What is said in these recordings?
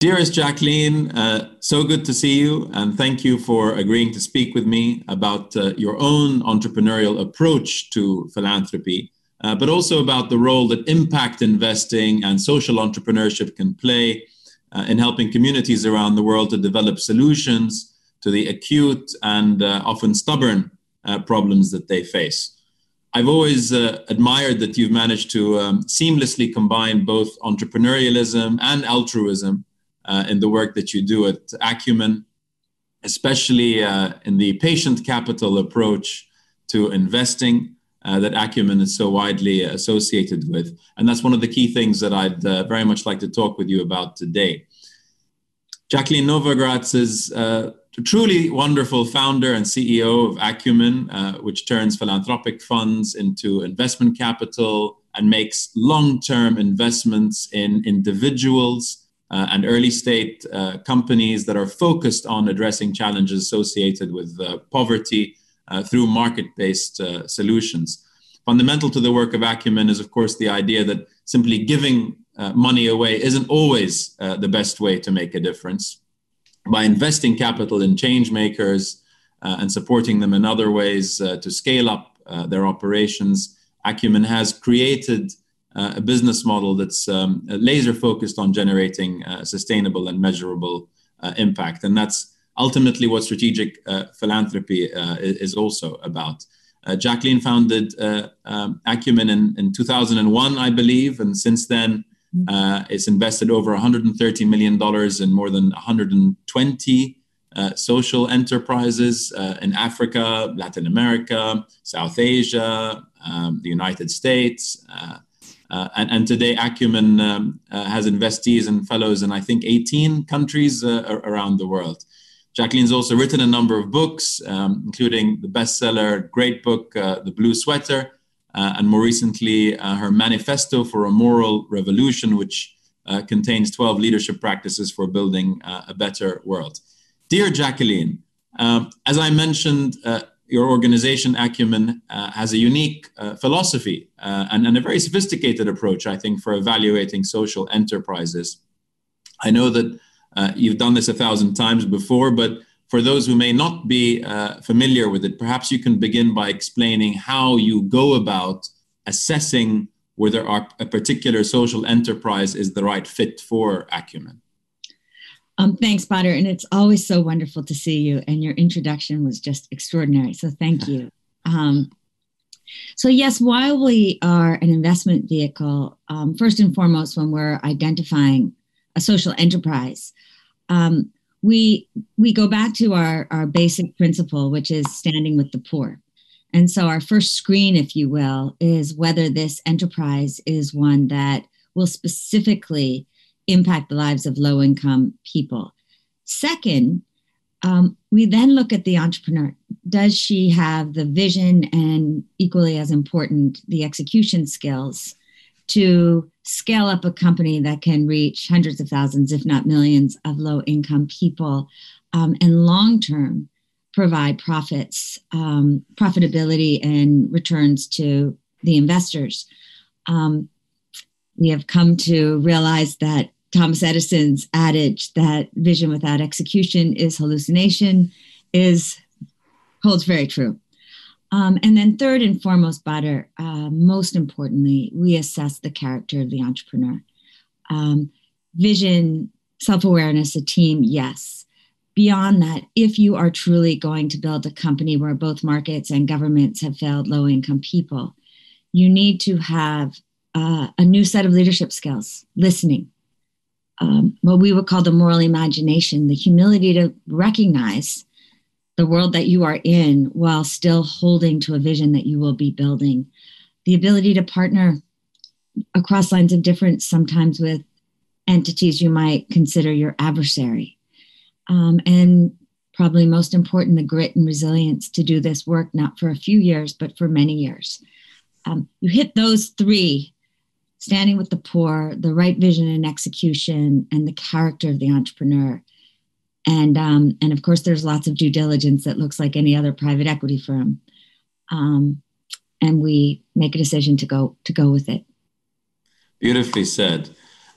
Dearest Jacqueline, uh, so good to see you, and thank you for agreeing to speak with me about uh, your own entrepreneurial approach to philanthropy, uh, but also about the role that impact investing and social entrepreneurship can play uh, in helping communities around the world to develop solutions to the acute and uh, often stubborn uh, problems that they face. I've always admired that you've managed to um, seamlessly combine both entrepreneurialism and altruism uh, in the work that you do at Acumen, especially uh, in the patient capital approach to investing uh, that Acumen is so widely associated with. And that's one of the key things that I'd uh, very much like to talk with you about today. Jacqueline Novogratz is uh, a truly wonderful founder and CEO of Acumen, uh, which turns philanthropic funds into investment capital and makes long term investments in individuals uh, and early state uh, companies that are focused on addressing challenges associated with uh, poverty uh, through market based uh, solutions. Fundamental to the work of Acumen is, of course, the idea that simply giving uh, money away isn't always the best way to make a difference. By investing capital in change makers and supporting them in other ways to scale up their operations, Acumen has created a business model that's um, laser focused on generating uh, sustainable and measurable uh, impact. And that's ultimately what strategic uh, philanthropy uh, is also about. Uh, Jacqueline founded um, Acumen in, in 2001, I believe, and since then it's invested over 130 million dollars in more than 120 social enterprises in Africa, Latin America, South Asia, um, the United States, uh, and, and, today, Acumen um, uh, has investees and fellows in, I think, 18 countries uh, around the world. Jacqueline's also written a number of books, um, including the bestseller, great book, uh, The Blue Sweater, uh, and more recently, uh, her Manifesto for a Moral Revolution, which contains 12 leadership practices for building a better world. Dear Jacqueline, um, as I mentioned, your organization acumen uh, has a unique uh, philosophy uh, and, and, a very sophisticated approach, I think, for evaluating social enterprises. I know that uh, you've done this a thousand times before, but for those who may not be uh, familiar with it, perhaps you can begin by explaining how you go about assessing whether a particular social enterprise is the right fit for acumen. Um, thanks, Badr. And it's always so wonderful to see you. And your introduction was just extraordinary. So thank you. Um, so, yes, while we are an investment vehicle, um, first and foremost, when we're identifying a social enterprise, um, we, we go back to our, our basic principle, which is standing with the poor. And so, our first screen, if you will, is whether this enterprise is one that will specifically impact the lives of low income people. Second, um, we then look at the entrepreneur. Does she have the vision and equally as important, the execution skills to scale up a company that can reach hundreds of thousands, if not millions, of low income people um, and long term provide profits, um, profitability, and returns to the investors? Um, we have come to realize that Thomas Edison's adage that vision without execution is hallucination is holds very true. Um, and then third and foremost, Badr, uh, most importantly, we assess the character of the entrepreneur. Um, vision, self-awareness, a team, yes. Beyond that, if you are truly going to build a company where both markets and governments have failed low-income people, you need to have uh, a new set of leadership skills, listening, um, what we would call the moral imagination, the humility to recognize the world that you are in while still holding to a vision that you will be building, the ability to partner across lines of difference, sometimes with entities you might consider your adversary. Um, and probably most important, the grit and resilience to do this work, not for a few years, but for many years. Um, you hit those three standing with the poor, the right vision and execution, and the character of the entrepreneur. And um, and of course, there's lots of due diligence that looks like any other private equity firm. Um, and we make a decision to go to go with it. Beautifully said.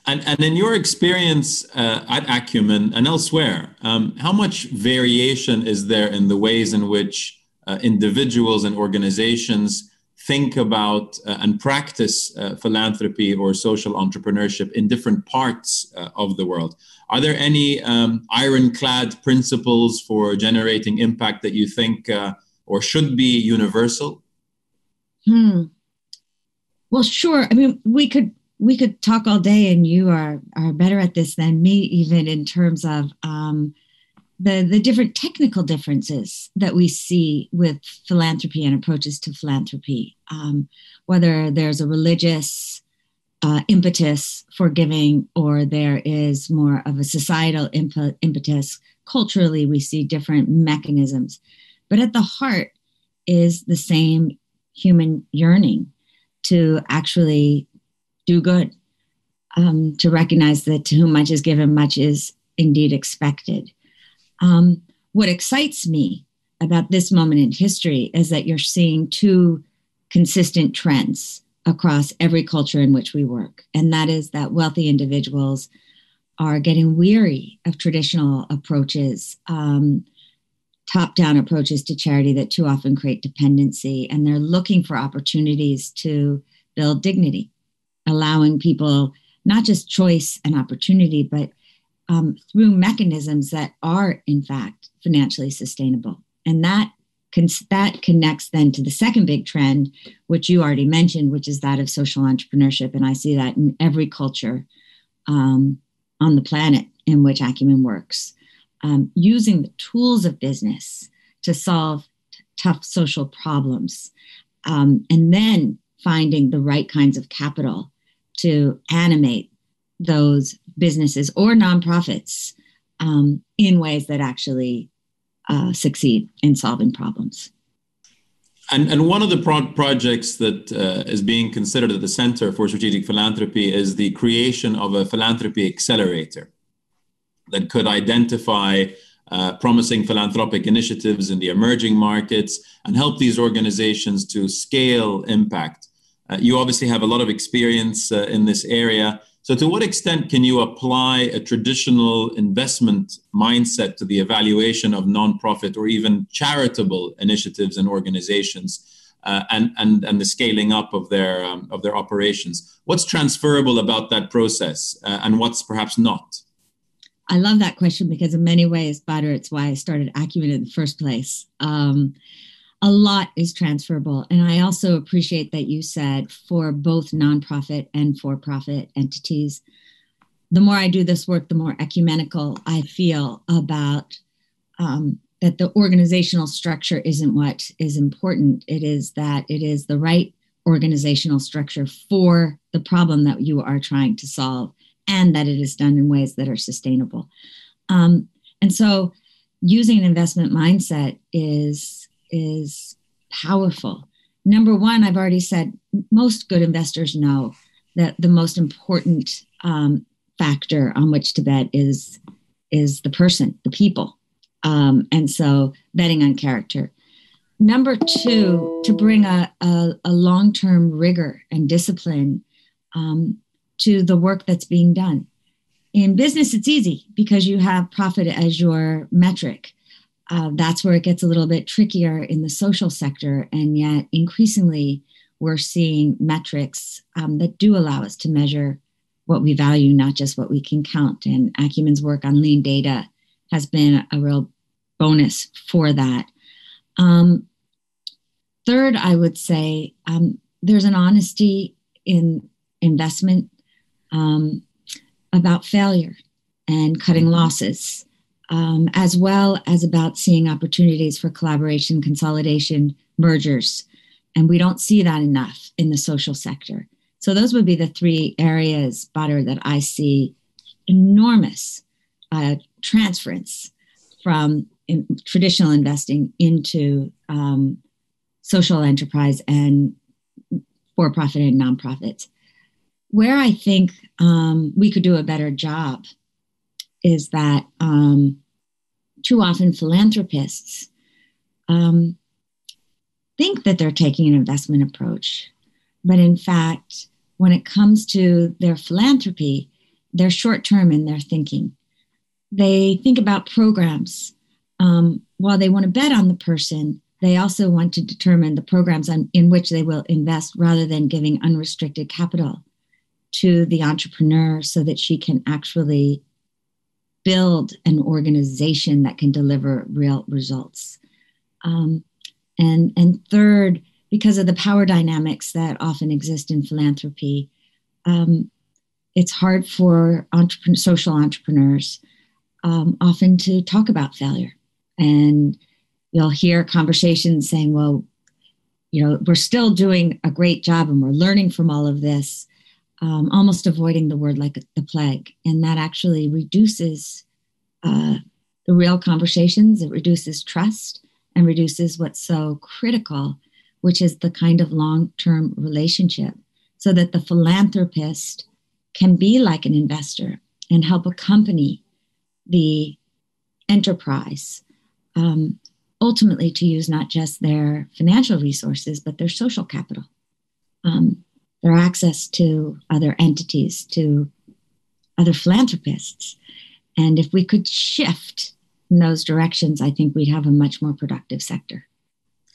And, and in your experience uh, at Acumen and elsewhere, um, how much variation is there in the ways in which uh, individuals and organizations think about uh, and practice uh, philanthropy or social entrepreneurship in different parts uh, of the world? Are there any um, ironclad principles for generating impact that you think uh, or should be universal? Hmm. Well, sure. I mean, we could we could talk all day, and you are are better at this than me, even in terms of um, the the different technical differences that we see with philanthropy and approaches to philanthropy. Um, whether there's a religious uh, impetus for giving, or there is more of a societal imp- impetus. Culturally, we see different mechanisms, but at the heart is the same human yearning to actually do good, um, to recognize that to whom much is given, much is indeed expected. Um, what excites me about this moment in history is that you're seeing two consistent trends across every culture in which we work, and that is that wealthy individuals are getting weary of traditional approaches, um, top down approaches to charity that too often create dependency, and they're looking for opportunities to build dignity allowing people not just choice and opportunity, but um, through mechanisms that are, in fact, financially sustainable. And that that connects then to the second big trend, which you already mentioned, which is that of social entrepreneurship. And I see that in every culture um, on the planet in which Acumen works, um, using the tools of business to solve t- tough social problems, um, and then finding the right kinds of capital to animate those businesses or nonprofits um, in ways that actually uh, succeed in solving problems. And, and one of the pro- projects that uh, is being considered at the Center for Strategic Philanthropy is the creation of a philanthropy accelerator that could identify uh, promising philanthropic initiatives in the emerging markets and help these organizations to scale impact uh, you obviously have a lot of experience uh, in this area. So, to what extent can you apply a traditional investment mindset to the evaluation of nonprofit or even charitable initiatives and organizations, uh, and and and the scaling up of their um, of their operations? What's transferable about that process, uh, and what's perhaps not? I love that question because in many ways, Badr, it's why I started Acumen in the first place. Um, a lot is transferable. And I also appreciate that you said for both nonprofit and for profit entities. The more I do this work, the more ecumenical I feel about um, that the organizational structure isn't what is important. It is that it is the right organizational structure for the problem that you are trying to solve and that it is done in ways that are sustainable. Um, and so using an investment mindset is is powerful. Number one, I've already said most good investors know that the most important um, factor on which to bet is is the person, the people, um, and so betting on character. Number two, to bring a, a, a long term rigor and discipline um, to the work that's being done. In business, it's easy because you have profit as your metric uh, that's where it gets a little bit trickier in the social sector. And yet, increasingly, we're seeing metrics um, that do allow us to measure what we value, not just what we can count. And Acumen's work on lean data has been a real bonus for that. Um, third, I would say um, there's an honesty in investment um, about failure and cutting losses um, as well as about seeing opportunities for collaboration, consolidation, mergers. And we don't see that enough in the social sector. So those would be the three areas, Badr, that I see enormous uh, transference from in traditional investing into um, social enterprise and for-profit and nonprofits. Where I think um, we could do a better job is that um, too often philanthropists um, think that they're taking an investment approach. But in fact, when it comes to their philanthropy, they're short term in their thinking. They think about programs. Um, while they want to bet on the person, they also want to determine the programs on, in which they will invest rather than giving unrestricted capital to the entrepreneur so that she can actually build an organization that can deliver real results. Um, and, and third, because of the power dynamics that often exist in philanthropy, um, it's hard for entrepreneur, social entrepreneurs um, often to talk about failure. And you'll hear conversations saying, well, you know, we're still doing a great job and we're learning from all of this, um, almost avoiding the word like the plague. And that actually reduces uh, the real conversations, it reduces trust and reduces what's so critical, which is the kind of long term relationship, so that the philanthropist can be like an investor and help accompany the enterprise um, ultimately to use not just their financial resources, but their social capital, um, their access to other entities, to other philanthropists. And if we could shift in those directions, I think we'd have a much more productive sector.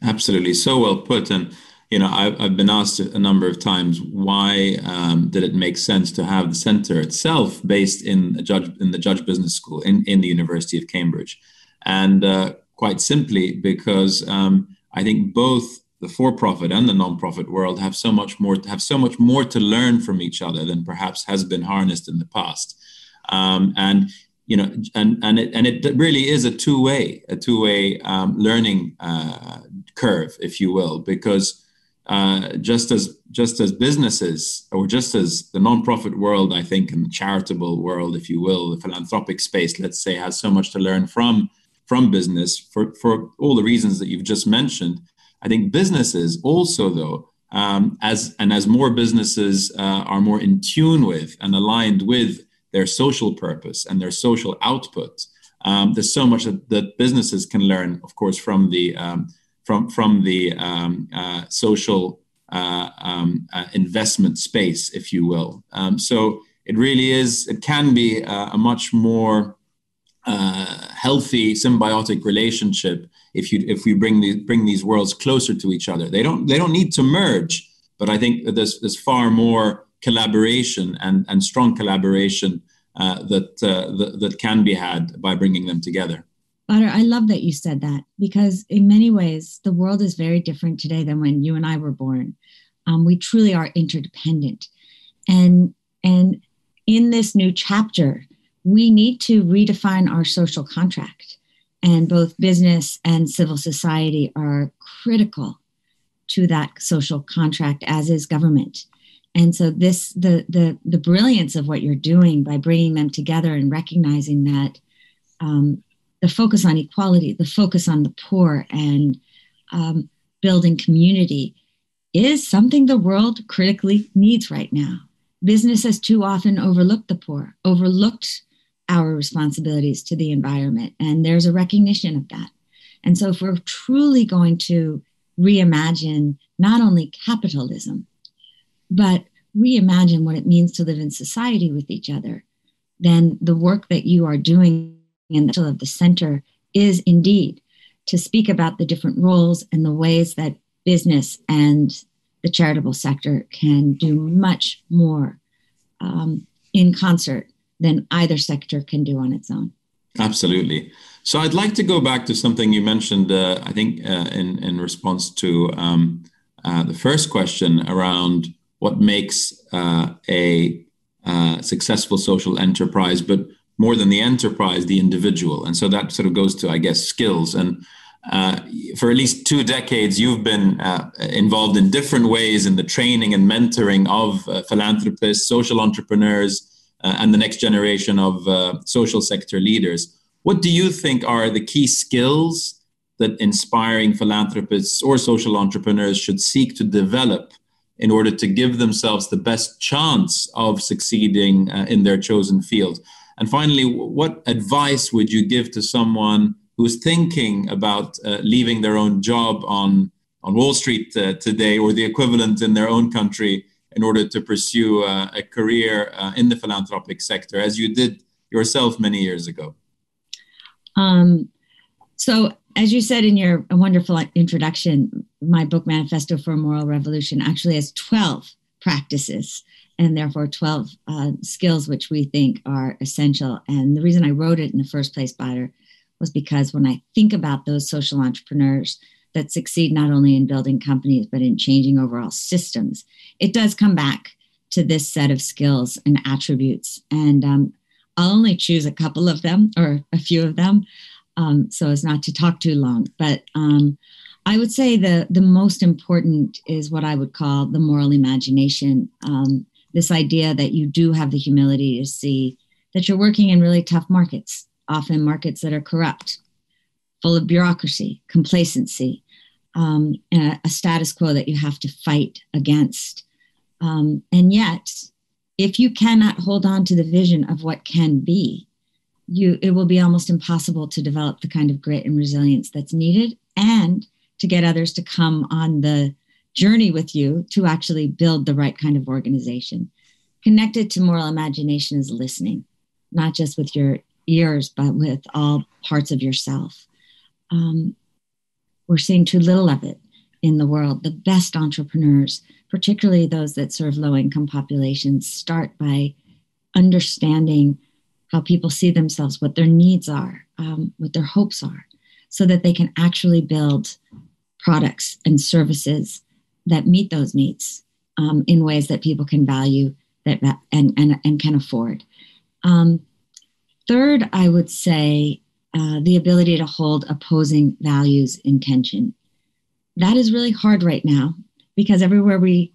Absolutely. So well put. And you know, I've, I've been asked a number of times why um, did it make sense to have the center itself based in judge in the Judge Business School in, in the University of Cambridge, and uh, quite simply because um, I think both the for-profit and the non-profit world have so much more have so much more to learn from each other than perhaps has been harnessed in the past, um, and you know, and and it and it really is a two-way a two-way um, learning uh, curve, if you will, because uh, just as just as businesses or just as the nonprofit world, I think, and the charitable world, if you will, the philanthropic space, let's say, has so much to learn from from business for for all the reasons that you've just mentioned. I think businesses also, though, um, as and as more businesses uh, are more in tune with and aligned with their social purpose and their social output, um, there's so much that, that, businesses can learn, of course, from the um, from from the um, uh, social uh, um, uh, investment space, if you will. Um, so it really is. It can be a, a much more uh, healthy symbiotic relationship if you if we bring the bring these worlds closer to each other. They don't they don't need to merge, but I think there's there's far more collaboration and and strong collaboration uh, that, uh, that that can be had by bringing them together. Badr, I love that you said that because in many ways, the world is very different today than when you and I were born. Um, we truly are interdependent. And, and in this new chapter, we need to redefine our social contract. And both business and civil society are critical to that social contract, as is government. And so this the the the brilliance of what you're doing by bringing them together and recognizing that um, the focus on equality, the focus on the poor, and um, building community is something the world critically needs right now. Business has too often overlooked the poor, overlooked our responsibilities to the environment, and there's a recognition of that. And so, if we're truly going to reimagine not only capitalism, but reimagine what it means to live in society with each other, then the work that you are doing in the of the center is indeed to speak about the different roles and the ways that business and the charitable sector can do much more um, in concert than either sector can do on its own. Absolutely. So I'd like to go back to something you mentioned, uh, I think, uh, in, in response to um, uh, the first question around what makes uh, a uh, successful social enterprise, but more than the enterprise, the individual. And so that sort of goes to, I guess, skills. And uh, for at least two decades, you've been involved in different ways in the training and mentoring of philanthropists, social entrepreneurs, uh, and the next generation of uh, social sector leaders. What do you think are the key skills that inspiring philanthropists or social entrepreneurs should seek to develop in order to give themselves the best chance of succeeding uh, in their chosen field? And finally, what advice would you give to someone who's thinking about uh, leaving their own job on, on Wall Street uh, today or the equivalent in their own country in order to pursue uh, a career uh, in the philanthropic sector, as you did yourself many years ago? Um, so, as you said in your wonderful introduction, my book, Manifesto for a Moral Revolution, actually has 12 practices and therefore 12 uh, skills which we think are essential. And the reason I wrote it in the first place, Badr, was because when I think about those social entrepreneurs that succeed not only in building companies, but in changing overall systems, it does come back to this set of skills and attributes. And um, I'll only choose a couple of them or a few of them um, so as not to talk too long. But um, I would say the, the most important is what I would call the moral imagination. Um, this idea that you do have the humility to see that you're working in really tough markets, often markets that are corrupt, full of bureaucracy, complacency, um, a, a, status quo that you have to fight against. Um, and yet, if you cannot hold on to the vision of what can be, you it will be almost impossible to develop the kind of grit and resilience that's needed and to get others to come on the journey with you to actually build the right kind of organization. Connected to moral imagination is listening, not just with your ears, but with all parts of yourself. Um, we're seeing too little of it in the world. The best entrepreneurs, particularly those that serve low income populations, start by understanding how people see themselves, what their needs are, um, what their hopes are, so that they can actually build products and services that meet those needs um, in ways that people can value that, and, and, and can afford. Um, third, I would say uh, the ability to hold opposing values in tension. That is really hard right now because everywhere we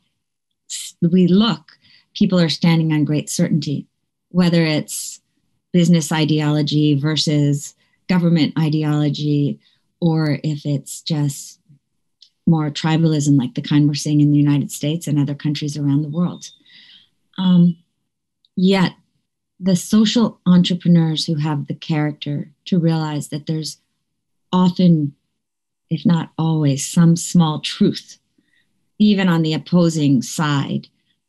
we look, people are standing on great certainty, whether it's business ideology versus government ideology, or if it's just more tribalism like the kind we're seeing in the United States and other countries around the world. Um, yet, the social entrepreneurs who have the character to realize that there's often, if not always, some small truth, even on the opposing side,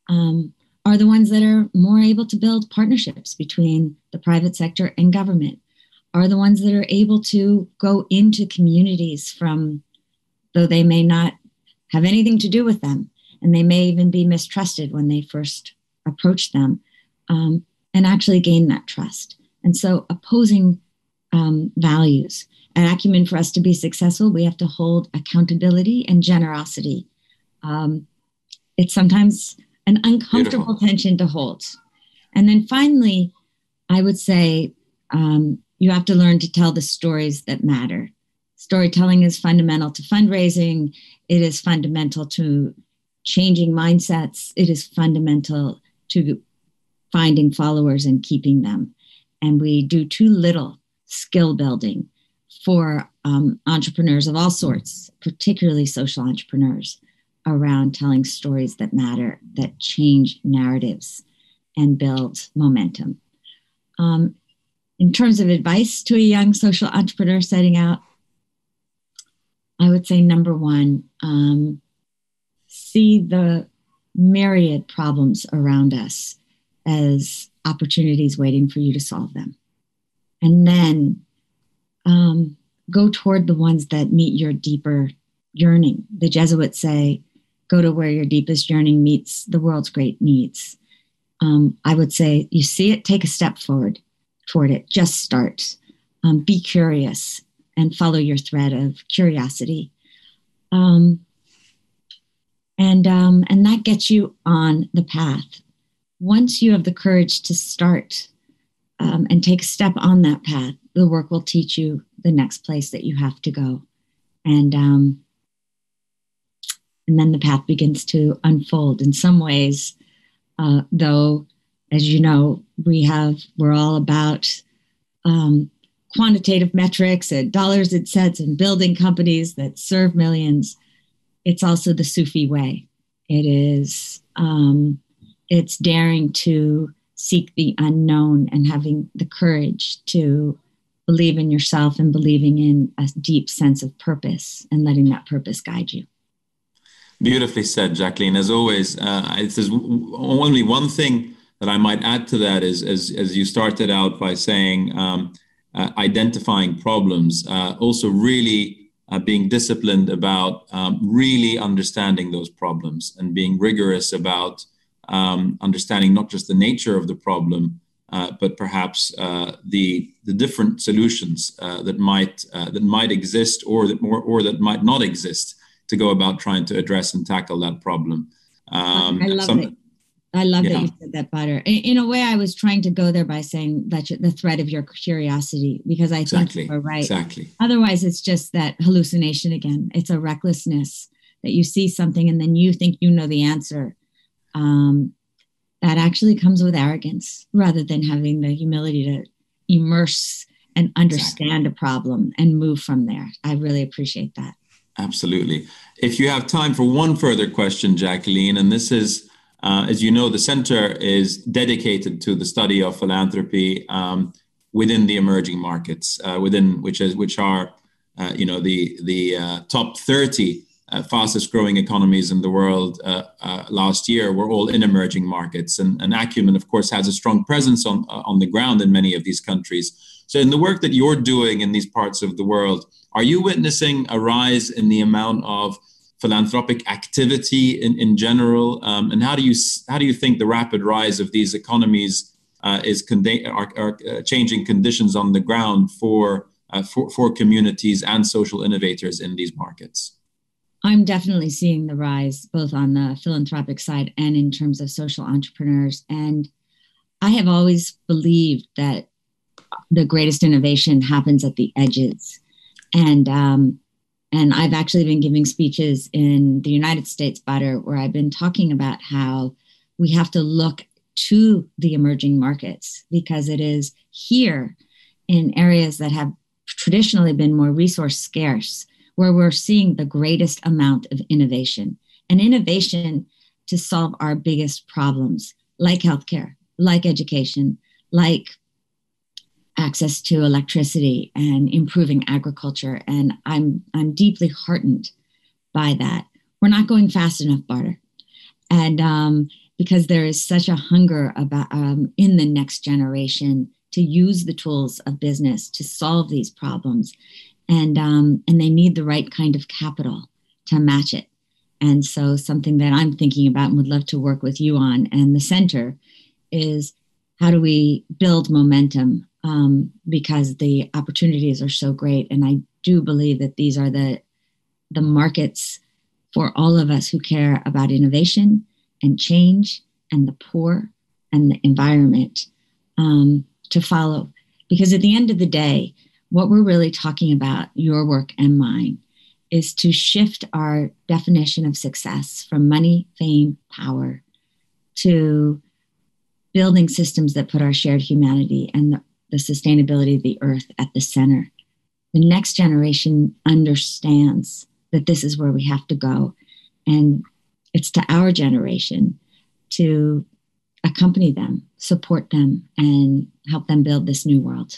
um, are the ones that are more able to build partnerships between the private sector and government, are the ones that are able to go into communities from, though they may not have anything to do with them, and they may even be mistrusted when they first approach them, um, and actually gain that trust. And so, opposing um, values. At Acumen, for us to be successful, we have to hold accountability and generosity. Um, it's sometimes an uncomfortable Beautiful. tension to hold. And then finally, I would say um, you have to learn to tell the stories that matter. Storytelling is fundamental to fundraising, it is fundamental to changing mindsets, it is fundamental to finding followers and keeping them. And we do too little skill building for um, entrepreneurs of all sorts, particularly social entrepreneurs around telling stories that matter, that change narratives and build momentum. Um, in terms of advice to a young social entrepreneur setting out, I would say number one, um, see the myriad problems around us as opportunities waiting for you to solve them. And then um, go toward the ones that meet your deeper yearning. The Jesuits say, go to where your deepest yearning meets the world's great needs. Um, I would say you see it, take a step forward toward it. Just start. Um, be curious and follow your thread of curiosity. Um, and um, and that gets you on the path. Once you have the courage to start um, and take a step on that path, the work will teach you the next place that you have to go. And um, and then the path begins to unfold. In some ways, uh, though, as you know, we have we're all about um, quantitative metrics and dollars and cents and building companies that serve millions. It's also the Sufi way. It is um, it's daring to seek the unknown and having the courage to believe in yourself and believing in a deep sense of purpose and letting that purpose guide you. Beautifully said, Jacqueline. As always, uh, there's only one thing that I might add to that is, as, as you started out by saying, um, uh, identifying problems, uh, also really uh, being disciplined about um, really understanding those problems and being rigorous about um, understanding not just the nature of the problem, uh, but perhaps uh, the the different solutions uh, that might uh, that might exist or that more or that might not exist to go about trying to address and tackle that problem. Um, I love some, it. I love yeah. that you said that, Badr. In, a way, I was trying to go there by saying that the thread of your curiosity, because I exactly. think you're right. Exactly. Otherwise, it's just that hallucination again. It's a recklessness that you see something and then you think you know the answer. Um, that actually comes with arrogance rather than having the humility to immerse and understand exactly. a problem and move from there. I really appreciate that. Absolutely. If you have time for one further question, Jacqueline, and this is uh, as you know, the center is dedicated to the study of philanthropy um, within the emerging markets, uh, within which is which are, uh, you know, the the uh, top 30 uh, fastest growing economies in the world uh, last year were all in emerging markets, and, and Acumen, of course, has a strong presence on on the ground in many of these countries. So, in the work that you're doing in these parts of the world, are you witnessing a rise in the amount of philanthropic activity in, in general? Um, and how do you how do you think the rapid rise of these economies uh, is are, are uh, changing conditions on the ground for, uh, for for communities and social innovators in these markets? I'm definitely seeing the rise both on the philanthropic side and in terms of social entrepreneurs. And I have always believed that the greatest innovation happens at the edges. And um, and I've actually been giving speeches in the United States Badr where I've been talking about how we have to look to the emerging markets because it is here in areas that have traditionally been more resource scarce where we're seeing the greatest amount of innovation and innovation to solve our biggest problems like healthcare, like education, like access to electricity and improving agriculture. And I'm I'm deeply heartened by that. We're not going fast enough, Badr. and um, because there is such a hunger about um, in the next generation to use the tools of business to solve these problems, and um, and they need the right kind of capital to match it. And so, something that I'm thinking about and would love to work with you on and the center is how do we build momentum um, because the opportunities are so great. And I do believe that these are the the markets for all of us who care about innovation and change and the poor and the environment um, to follow. Because at the end of the day, what we're really talking about, your work and mine, is to shift our definition of success from money, fame, power to building systems that put our shared humanity and the the sustainability of the earth at the center. The next generation understands that this is where we have to go. And it's to our generation to accompany them, support them, and help them build this new world.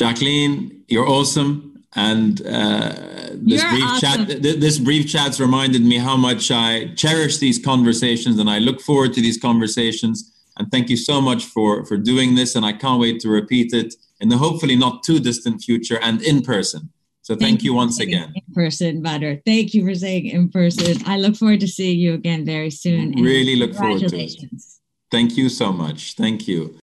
Jacqueline, you're awesome. And uh, this you're brief awesome. chat, th- this brief chat's reminded me how much I cherish these conversations, and I look forward to these conversations. And thank you so much for, for doing this. And I can't wait to repeat it in the hopefully not too distant future and in person. So thank, thank you once again. In person, Badr. Thank you for saying in person. I look forward to seeing you again very soon. Really look forward to it. Thank you so much. Thank you.